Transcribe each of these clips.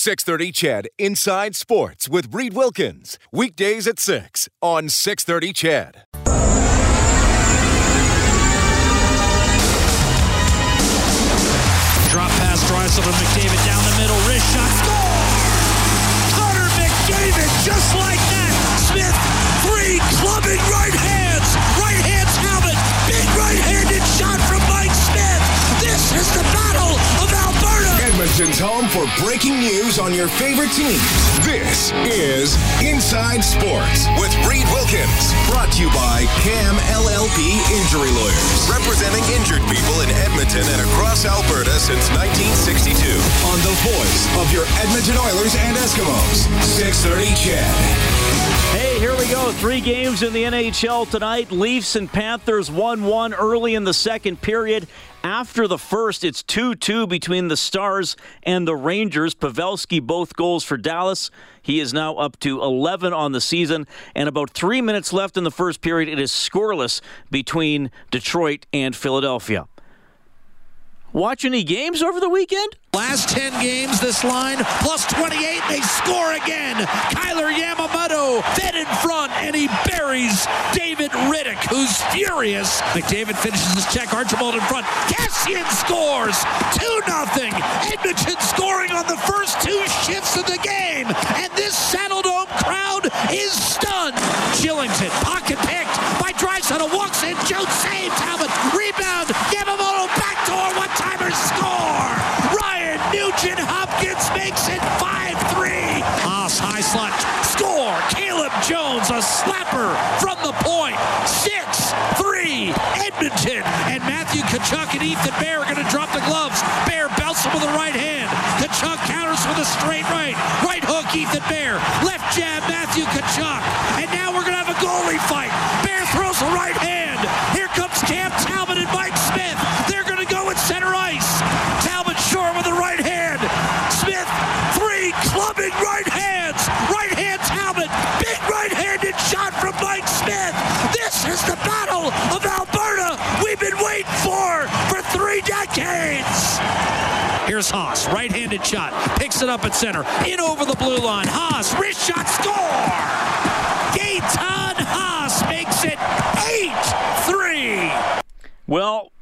630 CHED Inside Sports with Reed Wilkins. Weekdays at 6 on 630 CHED. Drop pass, Draisaitl to McDavid down the middle, wrist shot, score! Connor McDavid, just like that. Smith, three, clubbing right hands, right hands Edmonton's home for breaking news on your favorite teams. This is Inside Sports with Reed Wilkins. Brought to you by CAM LLP Injury Lawyers. Representing injured people in Edmonton and across Alberta since 1962. On the voice of your Edmonton Oilers and Eskimos. 630 CHED. Hey, here we go. Three games in the NHL tonight. Leafs and Panthers 1 1 early in the second period. After the first, it's 2 2 between the Stars and the Rangers. Pavelski, both goals for Dallas. He is now up to 11 on the season. And about three minutes left in the first period, it is scoreless between Detroit and Philadelphia. Watch any games over the weekend? Last 10 games, this line plus 28, they score again. Kailer Yamamoto fed in front, and he buries David Rittich, who's furious. McDavid finishes his check, Archibald in front. Kassian scores 2 0. Edmonton scoring on the first two shifts of the game, and this Saddledome crowd is stunned. Chillington, pocket picked by Draisaitl, walks in, Joe saves, Talbot, rebound, score! Ryan Nugent Hopkins makes it 5-3. Haas, high slot, score! Caleb Jones, a slapper from the point. 6-3, Edmonton. And Matthew Tkachuk and Ethan Bear are going to drop the gloves. Bear belts him with the right hand. Tkachuk counters with a straight right. Right hook, Ethan Bear. Left jab, Matthew Tkachuk. Here's Haas, right-handed shot, picks it up at center, in over the blue line. Haas, wrist shot, score! Gaetan Haas makes it 8-3. Well,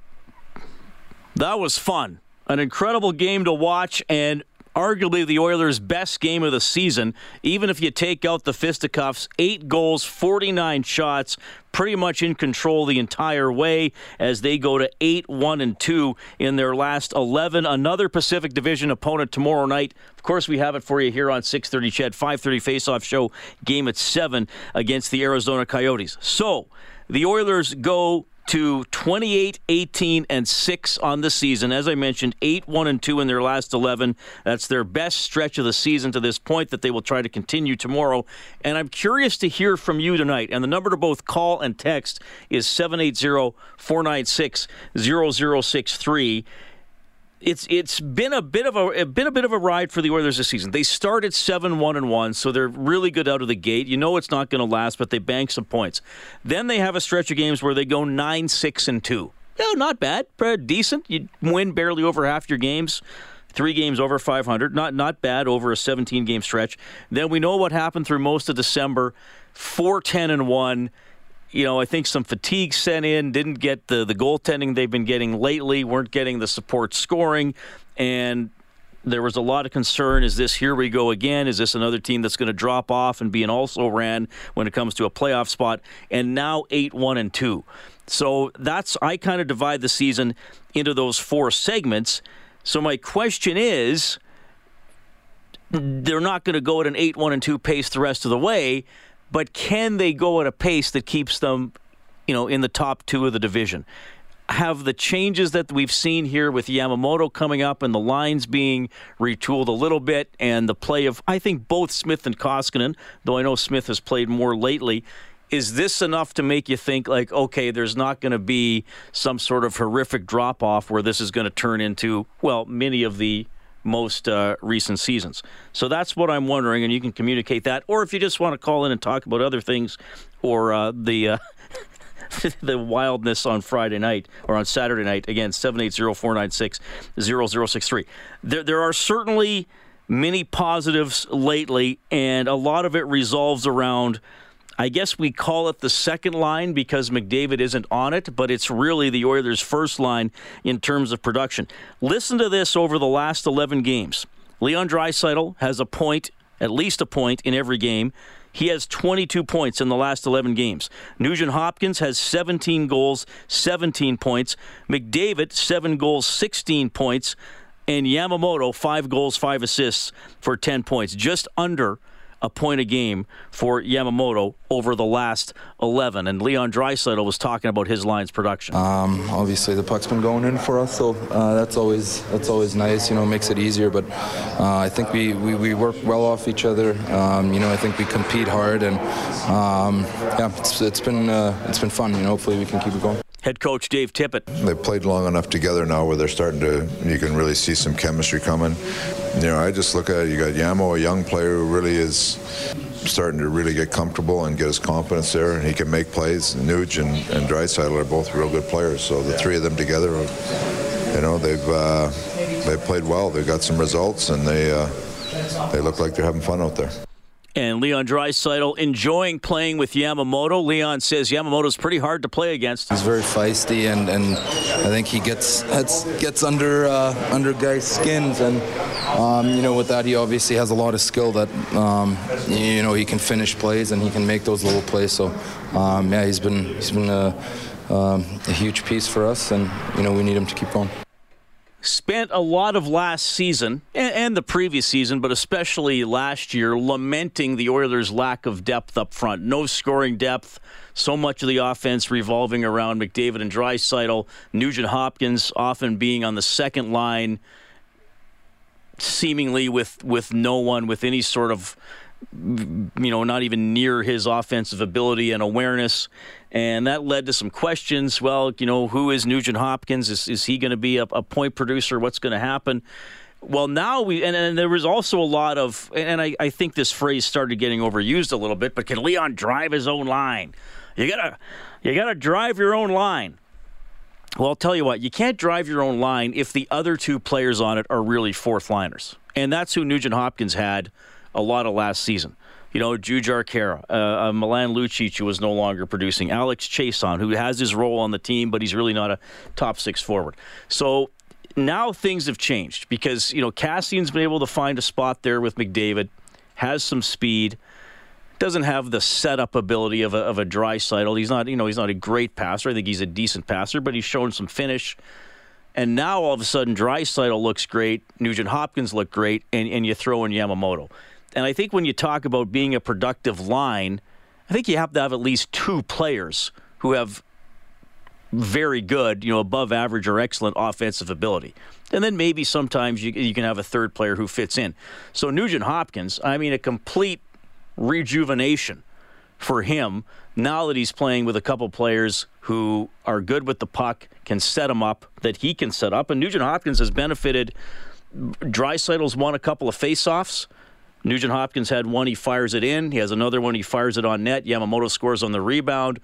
that was fun. An incredible game to watch and arguably the Oilers' best game of the season. Even if you take out the fisticuffs, eight goals, 49 shots, pretty much in control the entire way as they go to 8 1 and 2 in their last 11. Another Pacific Division opponent tomorrow night. Of course, we have it for you here on 6:30 CHED 5:30 face-off show game at 7 against the Arizona Coyotes. So, the Oilers go to 28, 18, and 6 on the season. As I mentioned, 8, 1, and 2 in their last 11. That's their best stretch of the season to this point that they will try to continue tomorrow. And I'm curious to hear from you tonight. And the number to both call and text is 780 496 0063 it's it's been a bit of a been a bit of a ride for the Oilers this season. They started seven one and one, so they're really good out of the gate. You know it's not going to last, but they bank some points. Then they have a stretch of games where they go nine six and two. No, not bad, decent. You win barely over half your games. Three games over 500, not not bad over a 17 game stretch. Then we know what happened through most of December, 4 10 and 1 you know, I think some fatigue set in, didn't get the, the goaltending they've been getting lately, weren't getting the support scoring, and there was a lot of concern. Is this here we go again? Is this another team that's going to drop off and be an also ran when it comes to a playoff spot? And now 8 1 and 2. So that's, I kind of divide the season into those four segments. So my question is they're not going to go at an 8 1 and 2 pace the rest of the way but can they go at a pace that keeps them, you know, in the top two of the division? have the changes that we've seen here with Yamamoto coming up and the lines being retooled a little bit and the play of, I think, both Smith and Koskinen, though I know Smith has played more lately. Is this enough to make you think, like, okay, there's not going to be some sort of horrific drop off where this is going to turn into, well, many of the most uh, recent seasons? So that's what I'm wondering, and you can communicate that. Or if you just want to call in and talk about other things or uh, the. Uh, the wildness on Friday night or on Saturday night. Again, 780-496-0063. There, there are certainly many positives lately, and a lot of it resolves around I guess we call it the second line because McDavid isn't on it, but it's really the Oilers' first line in terms of production. Listen to this over the last 11 games. Leon Draisaitl has a point, at least a point in every game. He has 22 points in the last 11 games. Nugent Hopkins has 17 goals, 17 points. McDavid, 7 goals, 16 points. And Yamamoto, 5 goals, 5 assists for 10 points. Just under a point a game for Yamamoto over the last 11. And Leon Draisaitl was talking about his line's production. Um, obviously, the puck's been going in for us, so uh, that's always that's always nice. You know, makes it easier. But uh, I think we, we, we, work well off each other. Um, you know, I think we compete hard, and um, yeah, it's, it's been uh, it's been fun. You know, hopefully we can keep it going. Head coach Dave Tippett. They've played long enough together now where they're starting to, you can really see some chemistry coming. You know, I just look at it, you got Yamo, a young player who really is starting to really get comfortable and get his confidence there, and he can make plays. Nuge and, and Draisaitl are both real good players, so the three of them together, you know, they've uh, they've played well. They've got some results, and they uh, they look like they're having fun out there and Leon Draisaitl enjoying playing with Yamamoto. Leon says Yamamoto's pretty hard to play against. He's very feisty, and, and I think he gets gets, gets under uh, under guys' skins, and um, you know with that he obviously has a lot of skill that um, you know he can finish plays and he can make those little plays. So um, yeah, he's been he's been a, um, a huge piece for us, and you know we need him to keep going spent a lot of last season and, and, the previous season, but especially last year, lamenting the Oilers' lack of depth up front. No scoring depth. So much of the offense revolving around McDavid and Draisaitl. Nugent Hopkins often being on the second line, seemingly with with no one with any sort of you know, not even near his offensive ability and awareness. And that led to some questions. Well, you know, who is Nugent Hopkins? Is, is he going to be a, a, point producer? What's going to happen? Well, now we, and, and, there was also a lot of, and I, I think this phrase started getting overused a little bit, but can Leon drive his own line? You gotta, you gotta drive your own line. Well, I'll tell you what, you can't drive your own line if the other two players on it are really fourth liners. And that's who Nugent Hopkins had a lot of last season. You know, Jujhar Khaira, uh, uh, Milan Lucic, who was no longer producing, Alex Chiasson, who has his role on the team, but he's really not a top six forward. So now things have changed because, you know, Kassian's been able to find a spot there with McDavid, has some speed, doesn't have the setup ability of a, of a Draisaitl. He's not, you know, he's not a great passer. I think he's a decent passer, but he's shown some finish. And now all of a sudden, Draisaitl looks great, Nugent Hopkins look great, and, and you throw in Yamamoto. And I think when you talk about being a productive line, I think you have to have at least two players who have very good, you know, above average or excellent offensive ability. And then maybe sometimes you, you can have a third player who fits in. So Nugent Hopkins, I mean, a complete rejuvenation for him now that he's playing with a couple players who are good with the puck, can set him up, that he can set up. And Nugent Hopkins has benefited. Draisaitl's won a couple of faceoffs. Nugent Hopkins had one, he fires it in. He has another one, he fires it on net. Yamamoto scores on the rebound.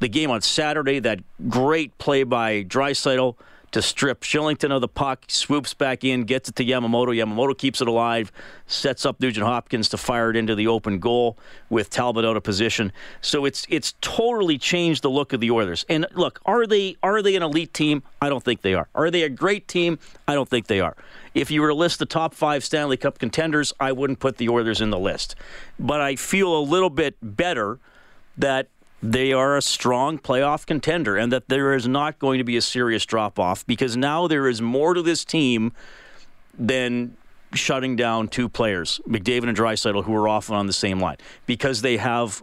The game on Saturday, that great play by Draisaitl to strip Shillington of the puck, swoops back in, gets it to Yamamoto. Yamamoto keeps it alive, sets up Nugent Hopkins to fire it into the open goal with Talbot out of position. So it's it's totally changed the look of the Oilers. And look, are they are they an elite team? I don't think they are. Are they a great team? I don't think they are. If you were to list the top five Stanley Cup contenders, I wouldn't put the Oilers in the list. But I feel a little bit better that they are a strong playoff contender and that there is not going to be a serious drop off because now there is more to this team than shutting down two players, McDavid and Draisaitl, who are often on the same line because they have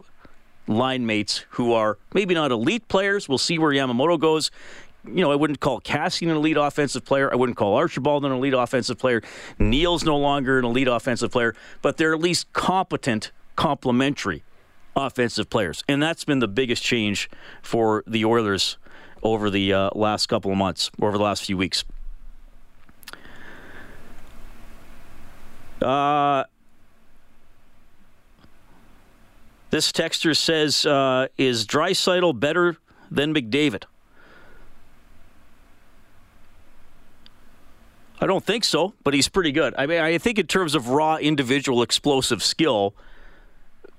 line mates who are maybe not elite players. We'll see where Yamamoto goes. you know, I wouldn't call Kassian an elite offensive player. I wouldn't call Archibald an elite offensive player. Neal's no longer an elite offensive player, but they're at least competent, complementary offensive players. And that's been the biggest change for the Oilers over the uh, last couple of months, over the last few weeks. Uh, this texter says, uh, "Is Draisaitl better than McDavid?" I don't think so, but he's pretty good. I mean, I think in terms of raw individual explosive skill,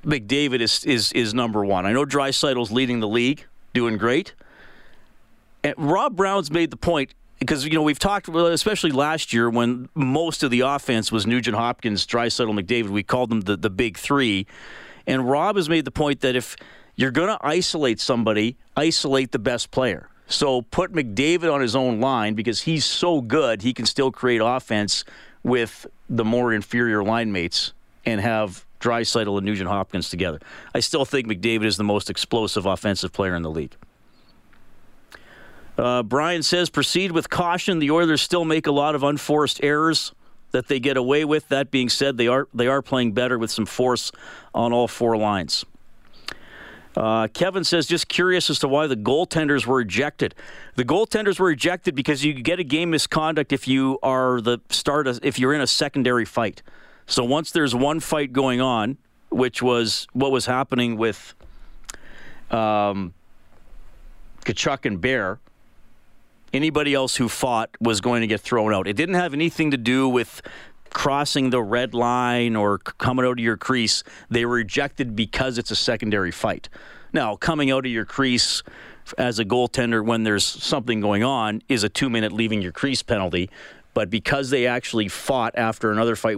McDavid is is is number one. I know Draisaitl's leading the league, doing great. And Rob Brown's made the point because you know we've talked, especially last year when most of the offense was Nugent Hopkins, Draisaitl, McDavid. We called them the the big three, and Rob has made the point that if you're going to isolate somebody, isolate the best player. So put McDavid on his own line because he's so good, he can still create offense with the more inferior line mates and have Draisaitl and Nugent Hopkins together. I still think McDavid is the most explosive offensive player in the league. Uh, Brian says proceed with caution. The Oilers still make a lot of unforced errors that they get away with. That being said, they are they are playing better with some force on all four lines. Uh, Kevin says, just curious as to why the goaltenders were ejected. The goaltenders were ejected because you get a game misconduct if you are the start of, if you're in a secondary fight. So once there's one fight going on, which was what was happening with um, Tkachuk and Bear, anybody else who fought was going to get thrown out. It didn't have anything to do with crossing the red line or coming out of your crease. They were ejected because it's a secondary fight. Now, coming out of your crease as a goaltender when there's something going on is a two minute leaving your crease penalty. But because they actually fought after another fight.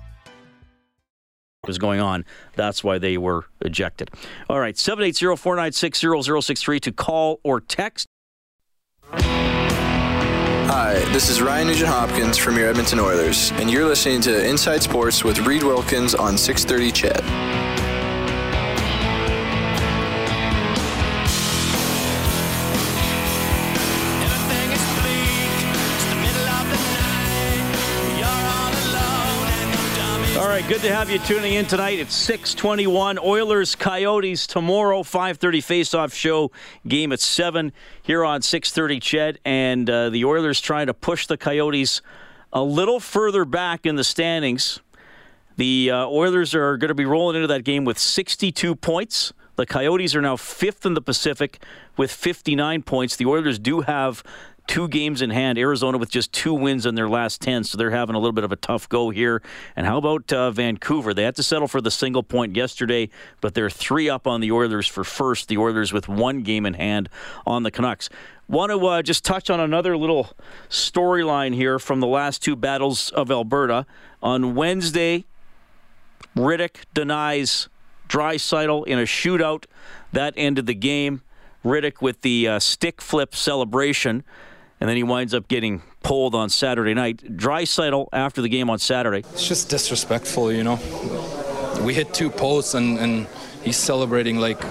Was going on. That's why they were ejected. All right, 780-496-0063 to call or text. Hi, this is Ryan Nugent Hopkins from your Edmonton Oilers, and you're listening to Inside Sports with Reed Wilkins on 630 CHED. All right, good to have you tuning in tonight. It's 621 Oilers Coyotes tomorrow 5:30 face-off show game at 7 here on 6:30 CHED. and uh, the Oilers trying to push the Coyotes a little further back in the standings. The uh, Oilers are going to be rolling into that game with 62 points. The Coyotes are now fifth in the Pacific with 59 points. The Oilers do have two games in hand. Arizona with just two wins in their last 10, so they're having a little bit of a tough go here. And how about uh, Vancouver? They had to settle for the single point yesterday, but they're three up on the Oilers for first. The Oilers with one game in hand on the Canucks. Want to uh, just touch on another little storyline here from the last two battles of Alberta. On Wednesday, Rittich denies Draisaitl in a shootout. That ended the game. Rittich with the uh, stick flip celebration, and then he winds up getting pulled on Saturday night. Draisaitl after the game on Saturday. It's just disrespectful, you know. We hit two posts and, and he's celebrating like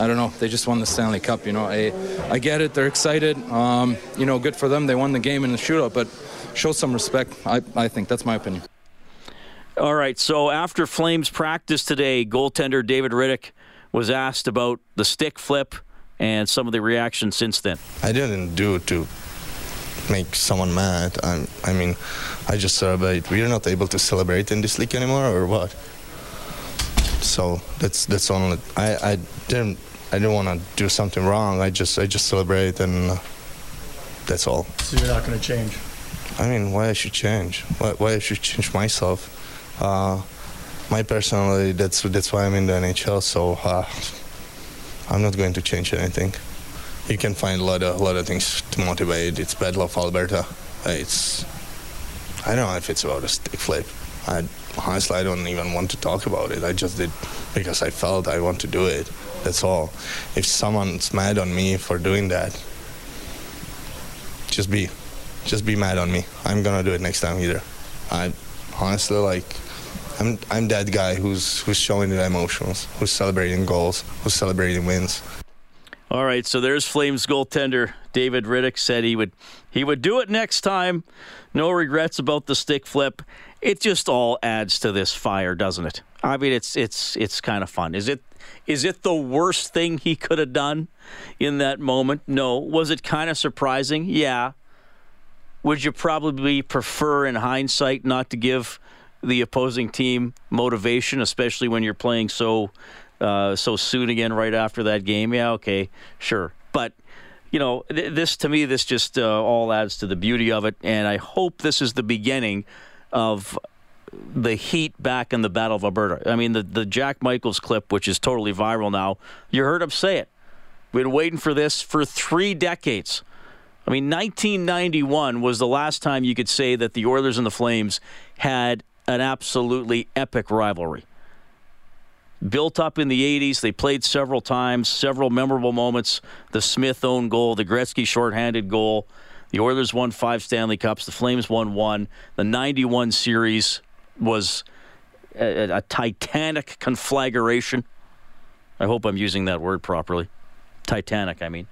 I don't know. They just won the Stanley Cup, you know. I I get it. They're excited. Um, you know, good for them. They won the game in the shootout, but show some respect. I I think that's my opinion. All right, so after Flames practice today, goaltender David Rittich was asked about the stick flip and some of the reactions since then. I didn't do it to make someone mad. i I mean, I just celebrate. We are not able to celebrate in this league anymore, or what? So that's that's only. I, I didn't I didn't want to do something wrong. I just I just celebrate and uh, that's all. So you're not going to change. I mean, why I should change? Why, why I should change myself? Uh, my personality. That's that's why I'm in the NHL. So uh, I'm not going to change anything. You can find a lot of a lot of things to motivate. It's Battle of Alberta. It's I don't know if it's about a stick flip. I honestly I don't even want to talk about it. I just did because I felt I want to do it. That's all. If someone's mad on me for doing that, just be just be mad on me. I'm gonna do it next time either. I honestly like I'm I'm that guy who's who's showing the emotions, who's celebrating goals, who's celebrating wins. All right, so there's Flames goaltender David Rittich said he would he would do it next time. No regrets about the stick flip. It just all adds to this fire, doesn't it? I mean, it's it's it's kind of fun. Is it is it the worst thing he could have done in that moment? No. Was it kind of surprising? Yeah. Would you probably prefer, in hindsight, not to give the opposing team motivation, especially when you're playing so uh, so soon again right after that game? Yeah, okay, sure. But you know, th- this to me, this just uh, all adds to the beauty of it, and I hope this is the beginning of the heat back in the Battle of Alberta. I mean, the the Jack Michaels clip, which is totally viral now. You heard him say it. We've been waiting for this for three decades. I mean, 1991 was the last time you could say that the Oilers and the Flames had an absolutely epic rivalry. Built up in the 80s, they played several times, several memorable moments. The Smith own goal, the Gretzky shorthanded goal. The Oilers won five Stanley Cups. The Flames won one. The 91 series was a, a titanic conflagration. I hope I'm using that word properly. Titanic, I mean.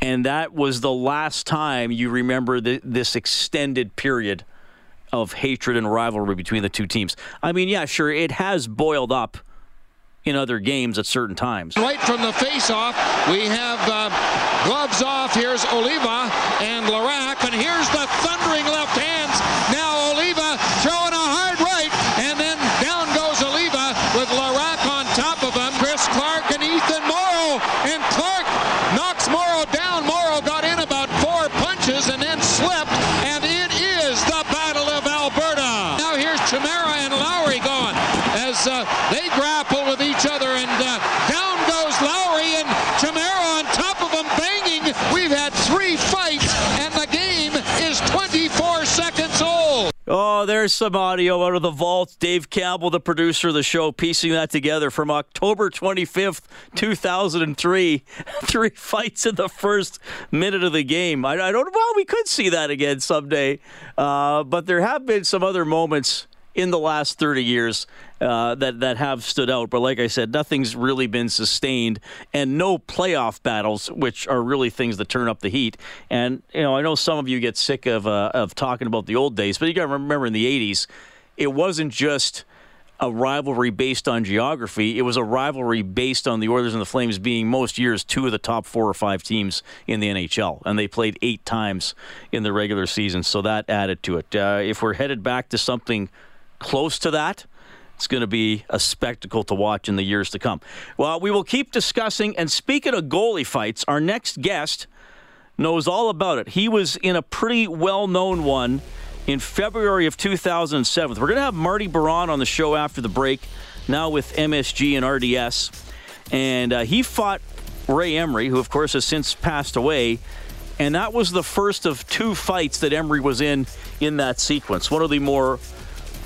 And that was the last time you remember the, this extended period of hatred and rivalry between the two teams. I mean, yeah, sure, it has boiled up in other games at certain times. Right from the face-off, we have uh, gloves off. Here's Oliwa and Laraque, and here's the thundering left hands. Now Oliwa throwing a hard right, and then down goes Oliwa with Laraque on top of him. Chris Clark and Ethan Moreau, and Clark knocks Moreau down. Moreau got in about four punches and then slipped, and it is the Battle of Alberta. Now here's Chimera and Lowry going as uh, they grapple with each other, and uh, down goes Lowry and Chimera on top of them, banging. We've had three fights, and the game is 24 seconds old. Oh, there's some audio out of the vault. Dave Campbell, the producer of the show, piecing that together from October 25th, 2003. Three fights in the first minute of the game. I, I don't Well, we could see that again someday. Uh, but there have been some other moments in the last 30 years uh, that that have stood out. But like I said, nothing's really been sustained, and no playoff battles, which are really things that turn up the heat. And you know, I know some of you get sick of uh, of talking about the old days, but you got to remember in the 80s, it wasn't just a rivalry based on geography. It was a rivalry based on the Oilers and the Flames being most years two of the top four or five teams in the NHL, and they played eight times in the regular season, so that added to it. Uh, if we're headed back to something close to that, it's going to be a spectacle to watch in the years to come. Well, we will keep discussing. And speaking of goalie fights, our next guest knows all about it. He was in a pretty well known one in February of 2007. We're going to have Marty Biron on the show after the break, now with MSG and RDS. And uh, he fought Ray Emery, who, of course, has since passed away. And that was the first of two fights that Emery was in in that sequence. One of the more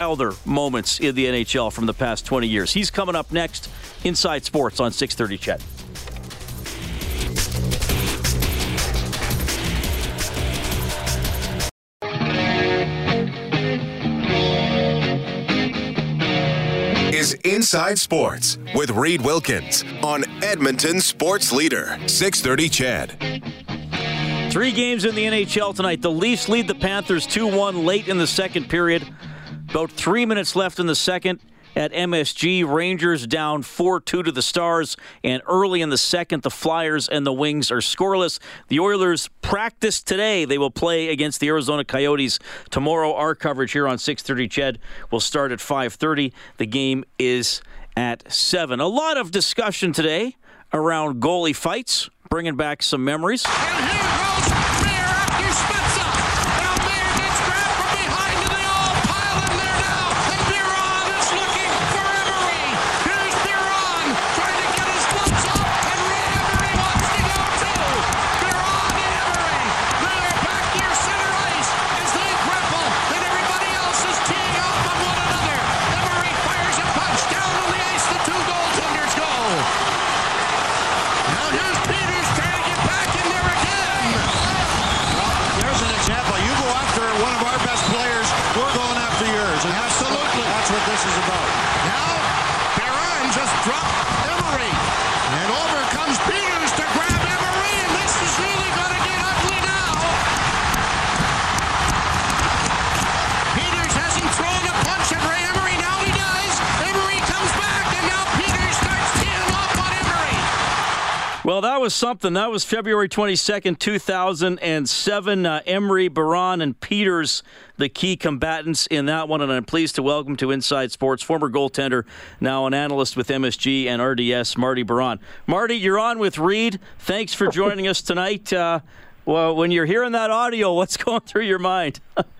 Wilder moments in the NHL from the past 20 years. He's coming up next inside sports on 630 CHED. is Inside Sports with Reed Wilkins on Edmonton Sports Leader 630 CHED. Three games in the NHL tonight. The Leafs lead the Panthers 2 1 late in the second period. About three minutes left in the second. at MSG. Rangers down 4 2 to the Stars. And early in the second, the Flyers and the Wings are scoreless. The Oilers practice today. They will play against the Arizona Coyotes tomorrow. Our coverage here on 6:30 Ched will start at 5:30. The game is at 7. A lot of discussion today around goalie fights, bringing back some memories. Was something. That was February 22nd, 2007. Uh, Emery, Biron, and Peters, the key combatants in that one. And I'm pleased to welcome to Inside Sports former goaltender, now an analyst with MSG and RDS, Marty Biron. Marty, you're on with Reed. Thanks for joining us tonight. Uh, well, when you're hearing that audio, what's going through your mind?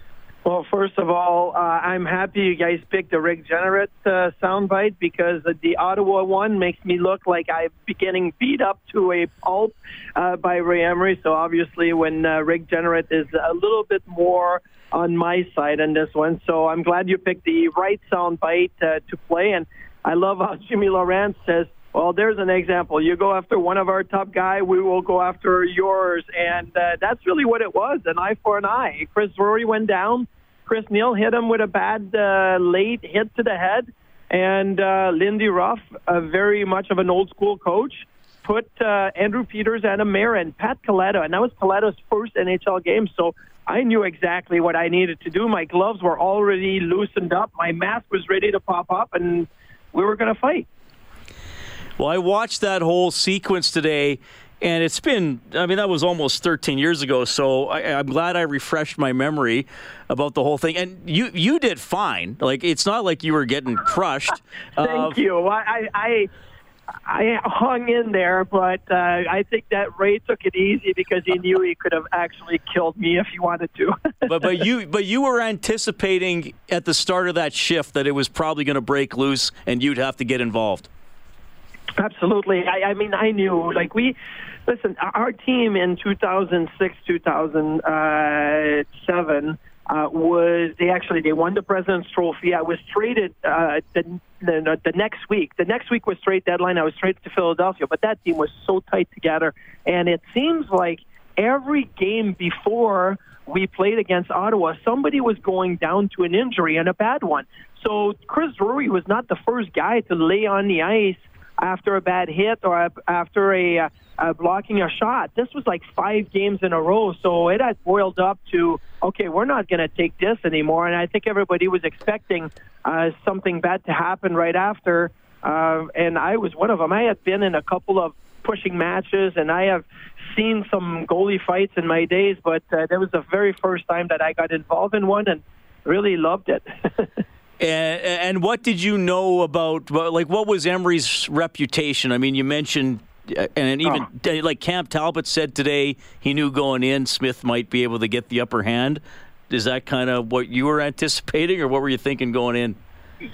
Well, first of all, uh, I'm happy you guys picked the Jeanneret uh, soundbite because the Ottawa one makes me look like I'm getting beat up to a pulp uh, by Ray Emery. So obviously, when uh, is a little bit more on my side on this one, so I'm glad you picked the right soundbite uh, to play. And I love how Jimmy Lorentz says, well, there's an example. You go after one of our top guy, we will go after yours, and uh, that's really what it was. An eye for an eye. Chris Drury went down. Chris Neil hit him with a bad uh, late hit to the head, and uh, Lindy Ruff, a very much of an old school coach, put uh, Andrew Peters, Adam Mair, and Pat Kaleta, and that was Kaleta's first NHL game. So I knew exactly what I needed to do. My gloves were already loosened up. My mask was ready to pop up, and we were going to fight. Well, I watched that whole sequence today, and it's been, I mean, that was almost 13 years ago, so I, am glad I refreshed my memory about the whole thing. And you you did fine. Like, it's not like you were getting crushed. Thank uh, you. I, I, I hung in there, but uh, I think that Ray took it easy because he knew he could have actually killed me if he wanted to. but but you but you were anticipating at the start of that shift that it was probably going to break loose and you'd have to get involved. Absolutely. I, I mean, I knew. Like we, listen, our team in 2006, 2007 uh, was they actually they won the President's Trophy. I was traded uh, the, the the next week. The next week was trade deadline. I was traded to Philadelphia, but that team was so tight together, and it seems like every game before we played against Ottawa, somebody was going down to an injury and a bad one. So Chris Drury was not the first guy to lay on the ice after a bad hit or after a, uh, a blocking a shot. This was like five games in a row, so it had boiled up to okay, we're not going to take this anymore. And I think everybody was expecting uh, something bad to happen right after, uh, and I was one of them. I had been in a couple of pushing matches, and I have seen some goalie fights in my days, but uh, that was the very first time that I got involved in one, and really loved it. And, and what did you know about, like, what was Emery's reputation? I mean, you mentioned, uh, and even oh. like Cam Talbot said today, he knew going in Smith might be able to get the upper hand. Is that kind of what you were anticipating, or what were you thinking going in?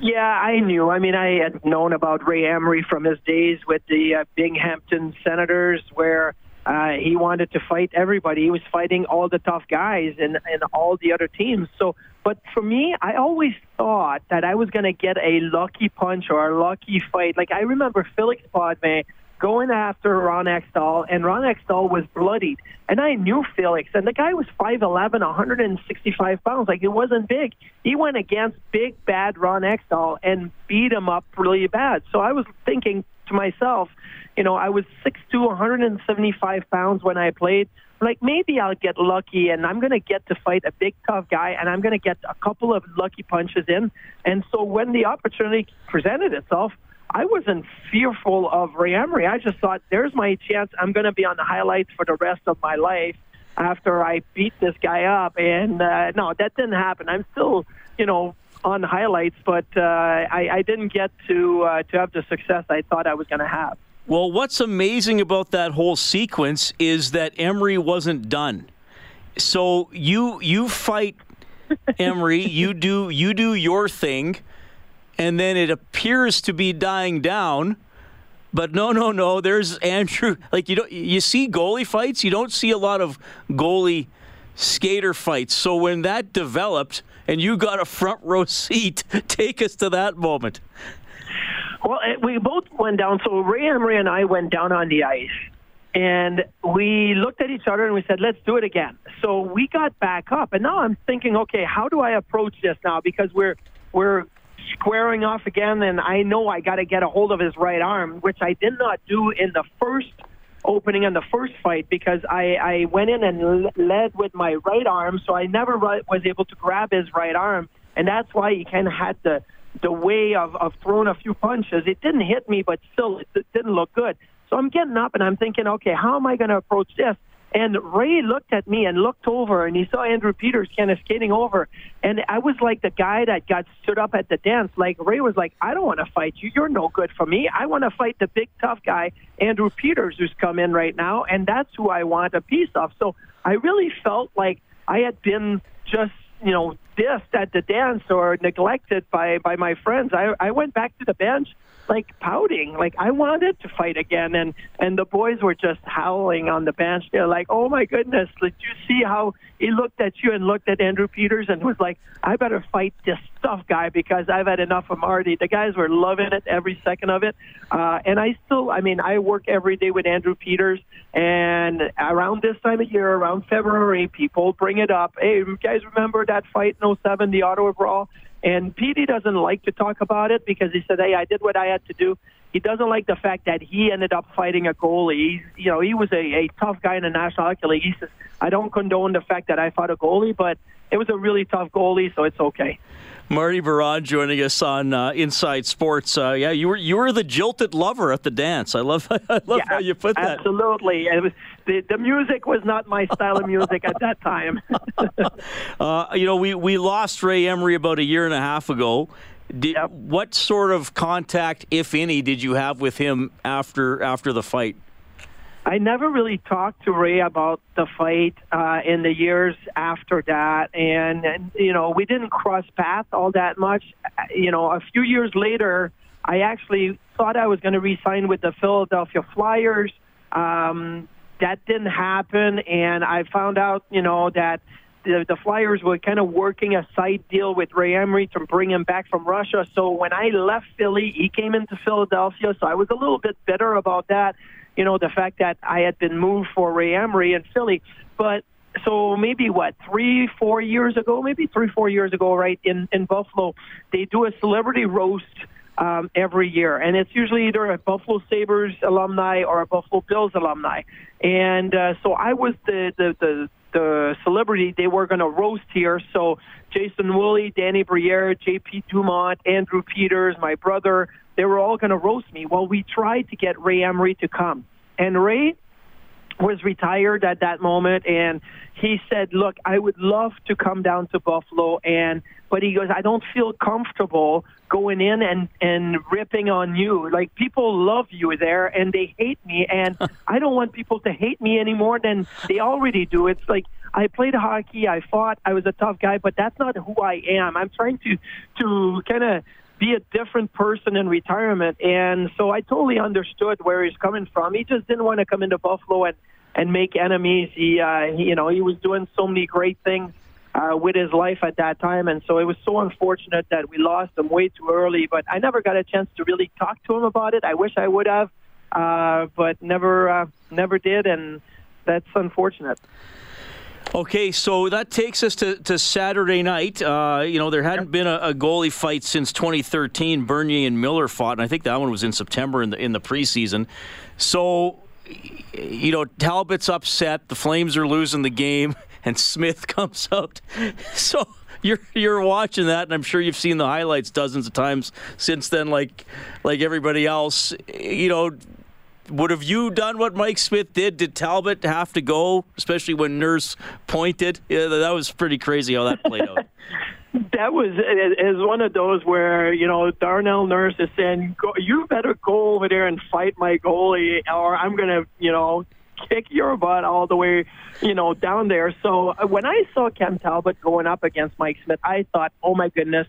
Yeah, I knew. I mean, I had known about Ray Emery from his days with the uh, Binghamton Senators, where uh, he wanted to fight everybody. He was fighting all the tough guys and, and all the other teams. So, but for me, I always thought that I was going to get a lucky punch or a lucky fight. Like I remember Felix Potvin going after Ron Hextall, and Ron Hextall was bloodied. And I knew Felix, and the guy was 5'11", 165 pounds. Like, it wasn't big. He went against big, bad Ron Hextall and beat him up really bad. So I was thinking to myself – you know, I was 6'2", 175 pounds when I played. Like maybe I'll get lucky and I'm going to get to fight a big tough guy and I'm going to get a couple of lucky punches in. And so when the opportunity presented itself, I wasn't fearful of Ray Emery. I just thought, there's my chance. I'm going to be on the highlights for the rest of my life after I beat this guy up. And uh, no, that didn't happen. I'm still, you know, on highlights, but uh, I, I didn't get to uh, to have the success I thought I was going to have. Well, what's amazing about that whole sequence is that Emery wasn't done. So you you fight Emery, you do you do your thing, and then it appears to be dying down. But no, no, no. There's Andrew. Like you don't you see goalie fights. You don't see a lot of goalie skater fights. So when that developed, and you got a front row seat, take us to that moment. Well, eh, we both went down. So Ray Emery and I went down on the ice, and we looked at each other and we said, "Let's do it again." So we got back up, and now I'm thinking, okay, how do I approach this now? Because we're we're squaring off again, and I know I got to get a hold of his right arm, which I did not do in the first opening in the first fight because I, I went in and led with my right arm, so I never was able to grab his right arm, and that's why he kind of had the the way of, of throwing a few punches. It didn't hit me, but still, it, it didn't look good. So I'm getting up and I'm thinking, okay, how am I going to approach this? And Ray looked at me and looked over, and he saw Andrew Peters kind of skating over. And I was like the guy that got stood up at the dance. Like Ray was like, I don't want to fight you. You're no good for me. I want to fight the big tough guy, Andrew Peters, who's come in right now, and that's who I want a piece of. So I really felt like I had been just you know dissed at the dance or neglected by by my friends. I I went back to the bench like pouting, like I wanted to fight again, and and the boys were just howling on the bench. They're like, "Oh my goodness, did you see how he looked at you and looked at Andrew Peters and was like, I better fight this tough guy because I've had enough of Marty." The guys were loving it every second of it, uh, and I still, I mean, I work every day with Andrew Peters, and around this time of year, around February, people bring it up. Hey, you guys remember that fight in 07, the Ottawa Brawl? And Petey doesn't like to talk about it because he said, "Hey, I did what I had to do." He doesn't like the fact that he ended up fighting a goalie. He's, you know, he was a, a tough guy in the National Hockey League. He says, "I don't condone the fact that I fought a goalie, but it was a really tough goalie, so it's okay." Marty Biron joining us on uh, Inside Sports. Uh, yeah, you were you were the jilted lover at the dance. I love I love yeah, how you put that. Absolutely, was, the the music was not my style of music at that time. uh, you know, we we lost Ray Emery about a year and a half ago. Did, yep. What sort of contact, if any, did you have with him after after the fight? I never really talked to Ray about the fight uh, in the years after that, and, and you know we didn't cross paths all that much. You know, a few years later, I actually thought I was going to re-sign with the Philadelphia Flyers. Um, that didn't happen, and I found out, you know, that the, the Flyers were kind of working a side deal with Ray Emery to bring him back from Russia. So when I left Philly, he came into Philadelphia. So I was a little bit bitter about that you know, the fact that I had been moved for Ray Emery in Philly. But so maybe what three, four years ago, maybe three, four years ago, right in in Buffalo, they do a celebrity roast um, every year, and it's usually either a Buffalo Sabres alumni or a Buffalo Bills alumni. And uh, so I was the the the, the celebrity they were going to roast here. So Jason Woolley, Danny Briere, J.P. Dumont, Andrew Peters, my brother, they were all going to roast me. Well, we tried to get Ray Emery to come, and Ray was retired at that moment, and he said, "Look, I would love to come down to Buffalo, and but he goes, I don't feel comfortable going in and and ripping on you. Like people love you there, and they hate me, and I don't want people to hate me any more than they already do. It's like." I played hockey. I fought. I was a tough guy, but that's not who I am. I'm trying to to kind of be a different person in retirement. And so I totally understood where he's coming from. He just didn't want to come into Buffalo and and make enemies. He, uh, he you know, he was doing so many great things uh, with his life at that time, and so it was so unfortunate that we lost him way too early. But I never got a chance to really talk to him about it. I wish I would have, uh, but never, uh, never did, and that's unfortunate. Okay, so that takes us to, to Saturday night. Uh, you know, there hadn't been a, a, goalie fight since 2013. Bernier and Miller fought, and I think that one was in September in the in the preseason. So you know, Talbot's upset. The Flames are losing the game, and Smith comes out. So you're you're watching that, and I'm sure you've seen the highlights dozens of times since then. Like like everybody else, you know. Would have you done what Mike Smith did? Did Talbot have to go, especially when Nurse pointed? Yeah, that was pretty crazy how that played out. that was is one of those where you know Darnell Nurse is saying, "You better go over there and fight my goalie, or I'm gonna, you know, kick your butt all the way, you know, down there." So uh, when I saw Cam Talbot going up against Mike Smith, I thought, "Oh my goodness."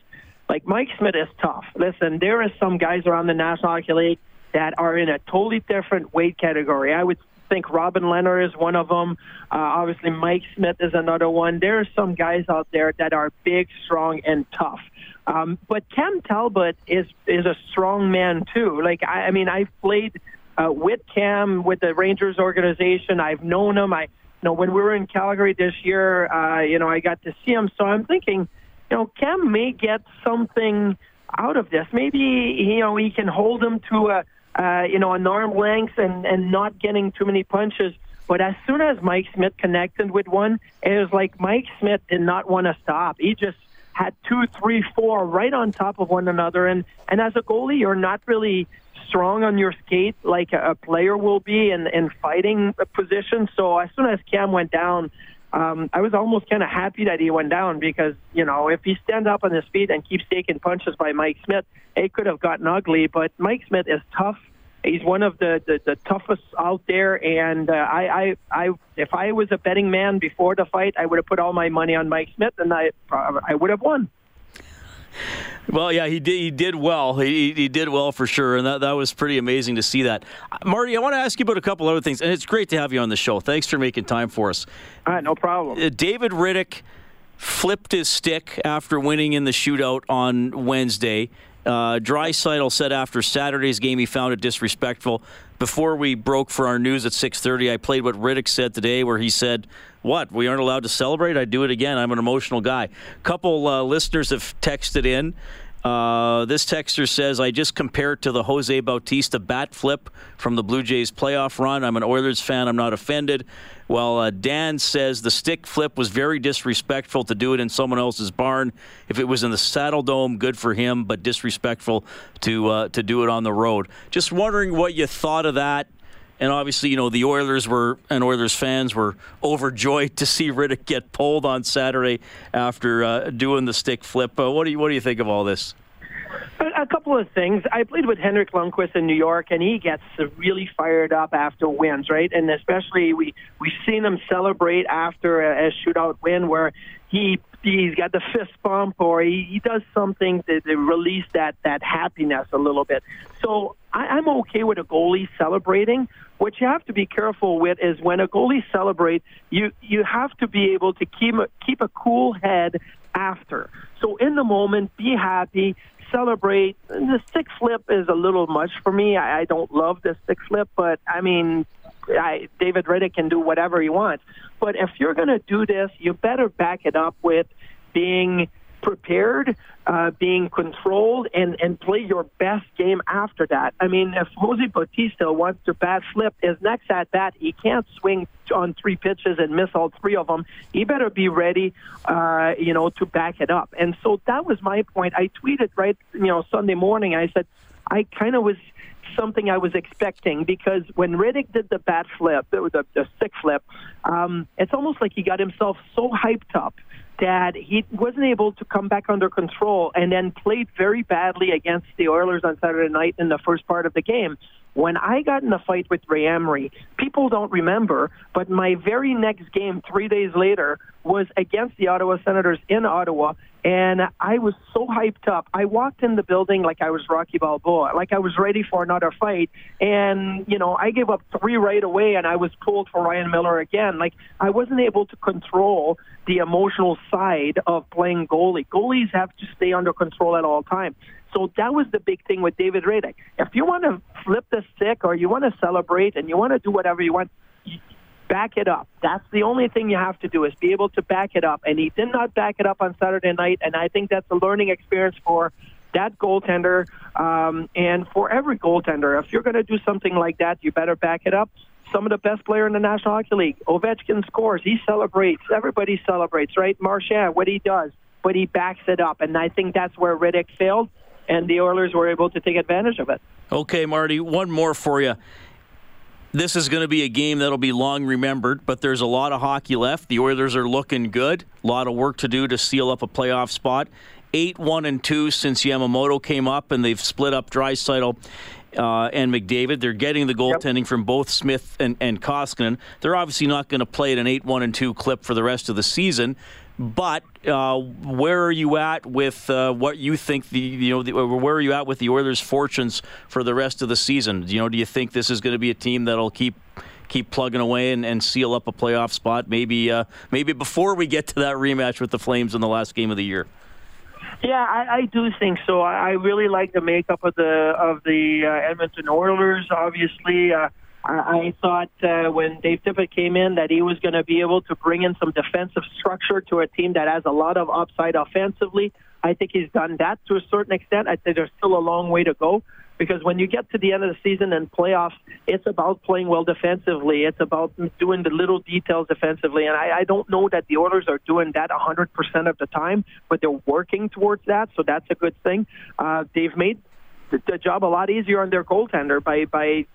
Like Mike Smith is tough. Listen, there are some guys around the National Hockey League that are in a totally different weight category. I would think Robin Lehner is one of them. Uh, obviously, Mike Smith is another one. There are some guys out there that are big, strong, and tough. Um, but Cam Talbot is is a strong man too. Like I, I mean, I've played uh, with Cam with the Rangers organization. I've known him. I you know when we were in Calgary this year, uh, you know I got to see him. So I'm thinking, you know, Cam may get something out of this. Maybe you know he can hold him to a uh, you know, an arm length and, and not getting too many punches. But as soon as Mike Smith connected with one, it was like Mike Smith did not want to stop. He just had two, three, four right on top of one another. And, and as a goalie, you're not really strong on your skate like a, a player will be in, in fighting position. So as soon as Cam went down, um, I was almost kind of happy that he went down because, you know, if he stands up on his feet and keeps taking punches by Mike Smith, it could have gotten ugly. But Mike Smith is tough. He's one of the, the, the toughest out there, and uh, I, I, I, if I was a betting man before the fight, I would have put all my money on Mike Smith, and I, I would have won. Well, yeah, he did. He did well. He, he did well for sure, and that, that was pretty amazing to see that. Marty, I want to ask you about a couple other things, and it's great to have you on the show. Thanks for making time for us. All right, no problem. Uh, David Rittich flipped his stick after winning in the shootout on Wednesday. Uh, Draisaitl said after Saturday's game he found it disrespectful. Before we broke for our news at 6:30, I played what Rittich said today, where he said, "What? We aren't allowed to celebrate? I do it again. I'm an emotional guy." A Couple uh, listeners have texted in. Uh, this texter says, I just compared to the Jose Bautista bat flip from the Blue Jays playoff run. I'm an Oilers fan. I'm not offended. Well, uh, Dan says the stick flip was very disrespectful to do it in someone else's barn. If it was in the Saddledome, good for him, but disrespectful to uh, to do it on the road. Just wondering what you thought of that. And obviously, you know, the Oilers were and Oilers fans were overjoyed to see Rittich get pulled on Saturday after uh, doing the stick flip. Uh, what do you what do you think of all this? A couple of things. I played with Henrik Lundqvist in New York, and he gets really fired up after wins, right? And especially we we've seen him celebrate after a, a shootout win where he he's got the fist bump or he, he does something to, to release that that happiness a little bit. So I, I'm okay with a goalie celebrating. What you have to be careful with is when a goalie celebrates, you you have to be able to keep a, keep a cool head after. So in the moment, be happy, celebrate. The stick flip is a little much for me. I, I don't love the stick flip, but I mean, I, David Rittich can do whatever he wants. But if you're going to do this, you better back it up with being prepared, uh, being controlled, and, and play your best game after that. I mean, if Jose Bautista wants to bat flip his next at bat, he can't swing on three pitches and miss all three of them. He better be ready, uh, you know, to back it up. And so that was my point. I tweeted right, you know, Sunday morning. I said, I kind of was something I was expecting because when Rittich did the bat flip, the, the, the stick flip, um, it's almost like he got himself so hyped up that he wasn't able to come back under control and then played very badly against the Oilers on Saturday night in the first part of the game. When I got in a fight with Ray Emery, people don't remember, but my very next game, three days later, was against the Ottawa Senators in Ottawa, and I was so hyped up. I walked in the building like I was Rocky Balboa, like I was ready for another fight. And, you know, I gave up three right away and I was pulled for Ryan Miller again. Like I wasn't able to control the emotional side of playing goalie. Goalies have to stay under control at all times. So that was the big thing with David Rittich. If you want to flip the stick or you want to celebrate and you want to do whatever you want, back it up. That's the only thing you have to do is be able to back it up. And he did not back it up on Saturday night, and I think that's a learning experience for that goaltender um, and for every goaltender. If you're going to do something like that, you better back it up. some of the best player in the National Hockey League. Ovechkin scores. He celebrates. Everybody celebrates, right? Marchand, what he does, but he backs it up. And I think that's where Rittich failed, and the Oilers were able to take advantage of it. Okay, Marty, one more for you. This is going to be a game that'll be long remembered, but there's a lot of hockey left. The Oilers are looking good. A lot of work to do to seal up a playoff spot. 8 1 and 2 since Yamamoto came up, and they've split up Draisaitl uh, and McDavid. They're getting the goaltending yep. from both Smith and, and Koskinen. They're obviously not going to play at an 8 1 and 2 clip for the rest of the season. But uh, where are you at with uh, what you think the you know the, where are you at with the Oilers' fortunes for the rest of the season? You know, do you think this is going to be a team that'll keep keep plugging away and, and seal up a playoff spot? Maybe uh, maybe before we get to that rematch with the Flames in the last game of the year. Yeah, I, I do think so. I, I really like the makeup of the of the uh, Edmonton Oilers. Obviously, uh, I, thought uh, when Dave Tippett came in that he was going to be able to bring in some defensive structure to a team that has a lot of upside offensively. I think he's done that to a certain extent. I think there's still a long way to go because when you get to the end of the season and playoffs, it's about playing well defensively. It's about doing the little details defensively. And I, I don't know that the Oilers are doing that 100% of the time, but they're working towards that, so that's a good thing. Uh, they've made the, the job a lot easier on their goaltender by by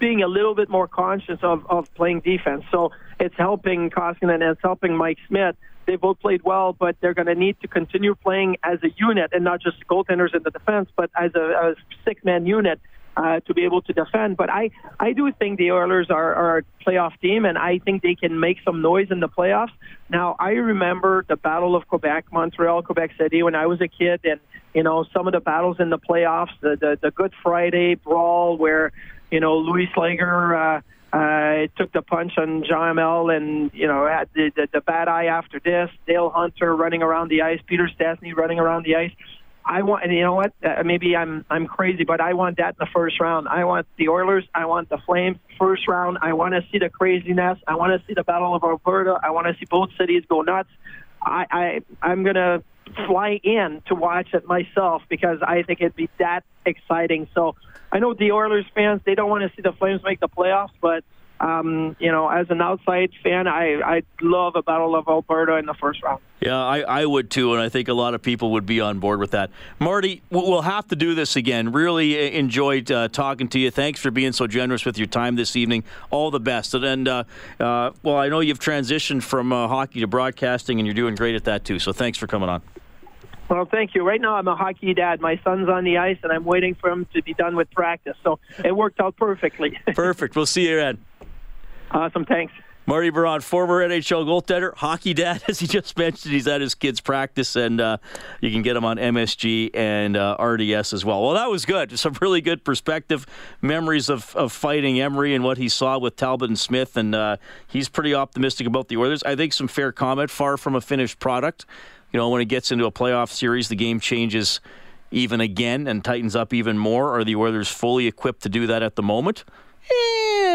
being a little bit more conscious of, of playing defense. So it's helping Koskinen and it's helping Mike Smith. They both played well, but they're going to need to continue playing as a unit and not just goaltenders in the defense, but as a, a six-man unit uh, to be able to defend. But I, I do think the Oilers are, are a playoff team, and I think they can make some noise in the playoffs. Now, I remember the Battle of Quebec, Montreal, Quebec City, when I was a kid, and you know some of the battles in the playoffs, the the, the Good Friday brawl, where you know, Louis Sleigher uh, uh, took the punch on Jean Hamel and, you know, had the, the, the bad eye after this. Dale Hunter running around the ice. Peter Stastny running around the ice. I want, and you know what? Uh, maybe I'm I'm crazy, but I want that in the first round. I want the Oilers. I want the Flames first round. I want to see the craziness. I want to see the Battle of Alberta. I want to see both cities go nuts. I, I I'm gonna fly in to watch it myself because I think it'd be that exciting. So I know the Oilers fans they don't want to see the Flames make the playoffs, but um, you know, as an outside fan, I I love a Battle of Alberta in the first round. Yeah, I, I would too, and I think a lot of people would be on board with that. Marty, we'll have to do this again. Really uh, enjoyed uh, talking to you. Thanks for being so generous with your time this evening. All the best. And uh, uh, well, I know you've transitioned from uh, hockey to broadcasting, and you're doing great at that too. So thanks for coming on. Well, thank you. Right now, I'm a hockey dad. My son's on the ice, and I'm waiting for him to be done with practice. So it worked out perfectly. Perfect. We'll see you, Ed. Awesome. Thanks. Marty Biron, former NHL goaltender, hockey dad, as he just mentioned. He's at his kids' practice, and uh, you can get him on MSG and uh, RDS as well. Well, that was good. Some really good perspective, memories of, of fighting Emery and what he saw with Talbot and Smith, and uh, he's pretty optimistic about the Oilers. I think some fair comment, far from a finished product you know, when it gets into a playoff series, the game changes even again and tightens up even more. Are the Oilers fully equipped to do that at the moment? Eh,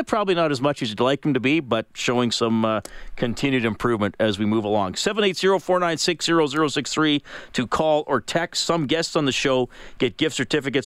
probably not as much as you'd like them to be, but showing some uh, continued improvement as we move along. 780-496-0063 to call or text. Some guests on the show get gift certificates.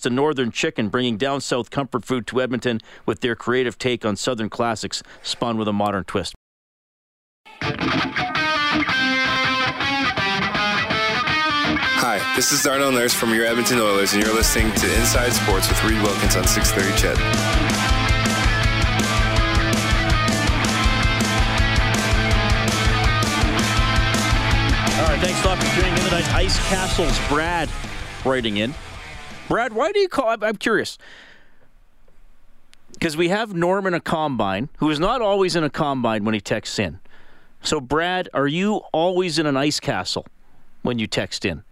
To Northern Chicken, bringing down south comfort food to Edmonton with their creative take on Southern classics spun with a modern twist. Hi, this is Darnell Nurse from your Edmonton Oilers, and you're listening to Inside Sports with Reid Wilkins on 630 CHED. All right, thanks a lot for tuning in tonight. Ice Castles, Brad writing in. Brad, why do you call? I'm curious because we have Norm in a combine who is not always in a combine when he texts in. So, Brad, are you always in an ice castle when you text in?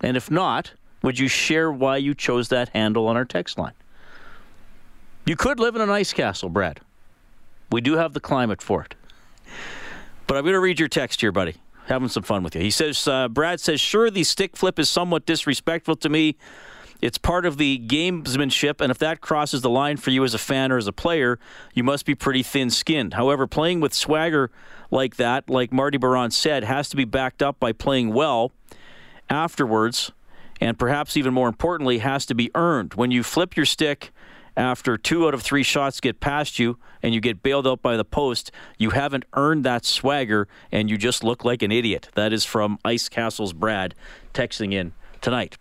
And if not, would you share why you chose that handle on our text line? You could live in an ice castle, Brad. We do have the climate for it. But I'm going to read your text here, buddy. Having some fun with you. He says, uh, Brad says, sure, the stick flip is somewhat disrespectful to me. It's part of the gamesmanship, and if that crosses the line for you as a fan or as a player, you must be pretty thin skinned. However, playing with swagger like that, like Marty Biron said, has to be backed up by playing well afterwards, and perhaps even more importantly, has to be earned. When you flip your stick after two out of three shots get past you and you get bailed out by the post, you haven't earned that swagger and you just look like an idiot. That is from Ice Castle's Brad texting in tonight.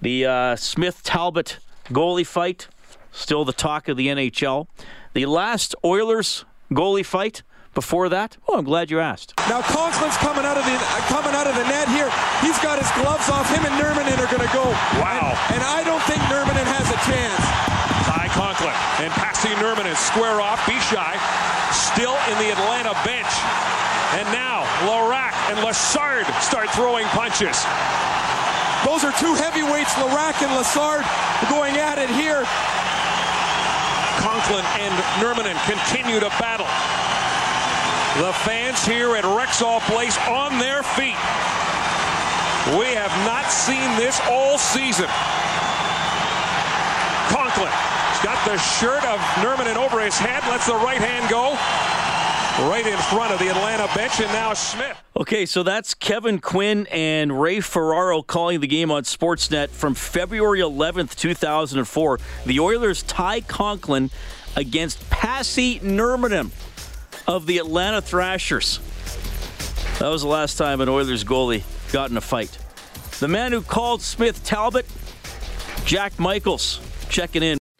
The uh, Smith Talbot goalie fight, still the talk of the NHL. The last Oilers goalie fight before that? Oh, I'm glad you asked. Now Conklin's coming out of the uh, coming out of the net here. He's got his gloves off. Him and Nurminen are going to go. Wow. And, and, I don't think Nurminen has a chance. Ty Conklin and Pasi Nurminen square off. Be shy. Still in the Atlanta bench. And now Laraque and Lessard start throwing punches. Those are two heavyweights, Laraque and Lessard, going at it here. Conklin and Nurminen continue to battle. The fans here at Rexall Place on their feet. We have not seen this all season. Conklin has got the shirt of Nurminen over his head, lets the right hand go right in front of the Atlanta bench, and now Smith. Okay, so that's Kevin Quinn and Ray Ferraro calling the game on Sportsnet from February 11th, 2004. The Oilers Ty Conklin against Pasi Nurminen of the Atlanta Thrashers. That was the last time an Oilers goalie got in a fight. The man who called Smith Talbot, Jack Michaels, checking in.